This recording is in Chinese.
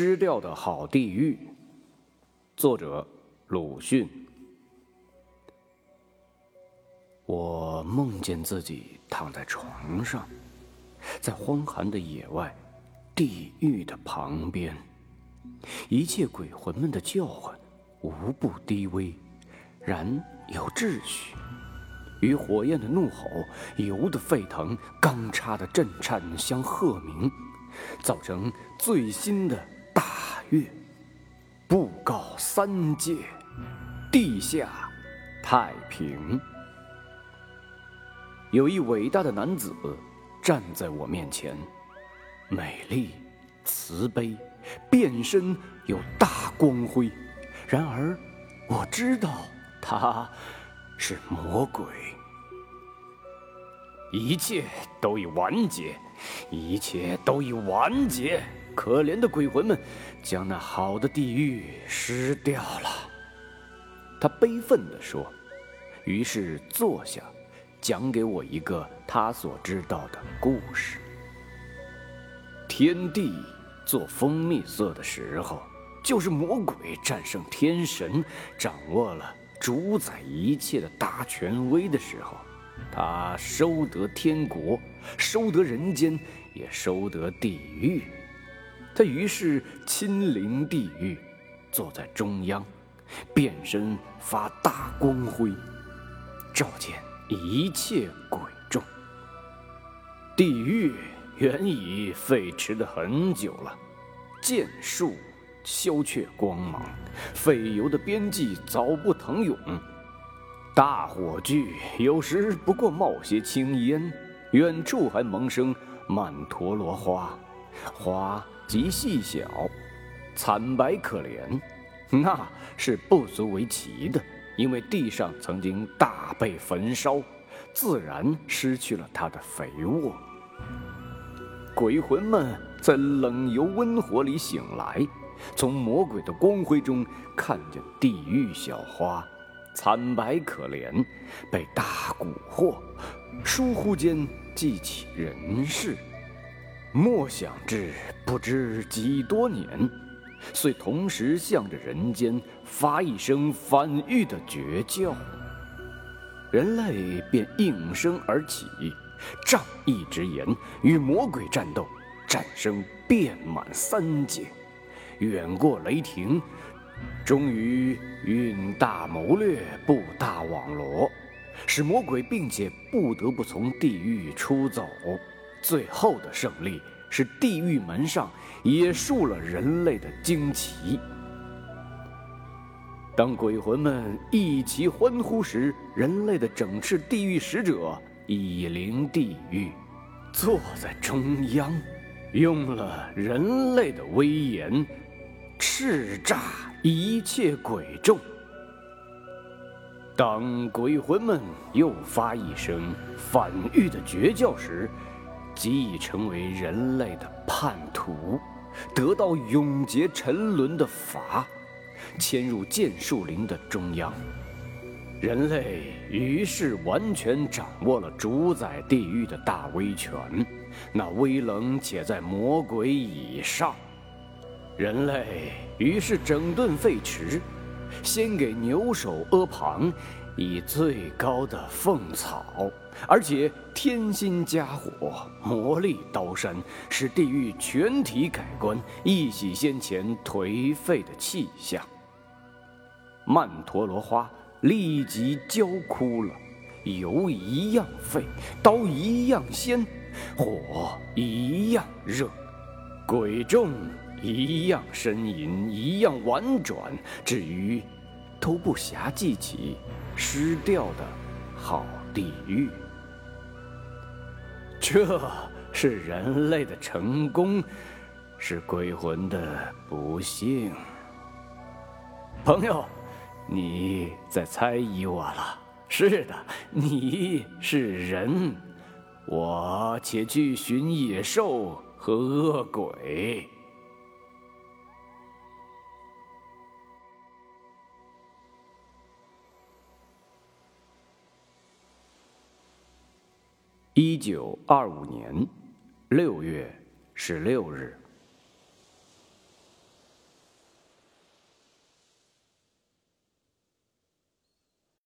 失掉的好地狱。作者：鲁迅。我梦见自己躺在床上，在荒寒的野外，地狱的旁边，一切鬼魂们的叫唤无不低微，然有秩序。与火焰的怒吼、油的沸腾、钢叉的震颤相和鸣，造成最新的大乐，布告三界，地下太平。有一伟大的男子站在我面前，美丽、慈悲，变身有大光辉。然而，我知道他。是魔鬼，一切都已完结，一切都已完结。可怜的鬼魂们，将那好的地狱失掉了。他悲愤地说，于是坐下，讲给我一个他所知道的故事。天地做蜂蜜色的时候，就是魔鬼战胜天神，掌握了。主宰一切的大权威的时候，他收得天国，收得人间，也收得地狱。他于是亲临地狱，坐在中央，变身发大光辉，照见一切鬼众。地狱原已废弛了很久了，剑术。消却光芒，废油的边际早不腾涌。大火炬有时不过冒些青烟，远处还萌生曼陀罗花，花极细小，惨白可怜。那是不足为奇的，因为地上曾经大被焚烧，自然失去了它的肥沃。鬼魂们在冷油温火里醒来。从魔鬼的光辉中看见地狱小花，惨白可怜，被大蛊惑，疏忽间记起人世，莫想至不知几多年，遂同时向着人间发一声反狱的绝叫，人类便应声而起，仗义直言，与魔鬼战斗，战声遍满三界。远过雷霆，终于运大谋略，布大网罗，使魔鬼并且不得不从地狱出走。最后的胜利是地狱门上也竖了人类的旌旗。当鬼魂们一齐欢呼时，人类的整饬地狱使者已临地狱，坐在中央，用了人类的威严。叱咤一切鬼众。当鬼魂们又发一声反狱的绝叫时，即已成为人类的叛徒，得到永劫沉沦的罚，迁入剑树林的中央。人类于是完全掌握了主宰地狱的大威权，那威能且在魔鬼以上。人类于是整顿废弛，先给牛首阿旁以最高的凤草，而且添薪加火，磨砺刀山，使地狱全体改观，一洗先前颓废的气象。曼陀罗花立即焦枯了，油一样沸，刀一样鲜，火一样热，鬼众。一样呻吟，一样婉转，至于都不暇记起失掉的好地狱。这是人类的成功，是鬼魂的不幸。朋友，你在猜疑我了？是的，你是人，我且去寻野兽和恶鬼。一九二五年六月十六日。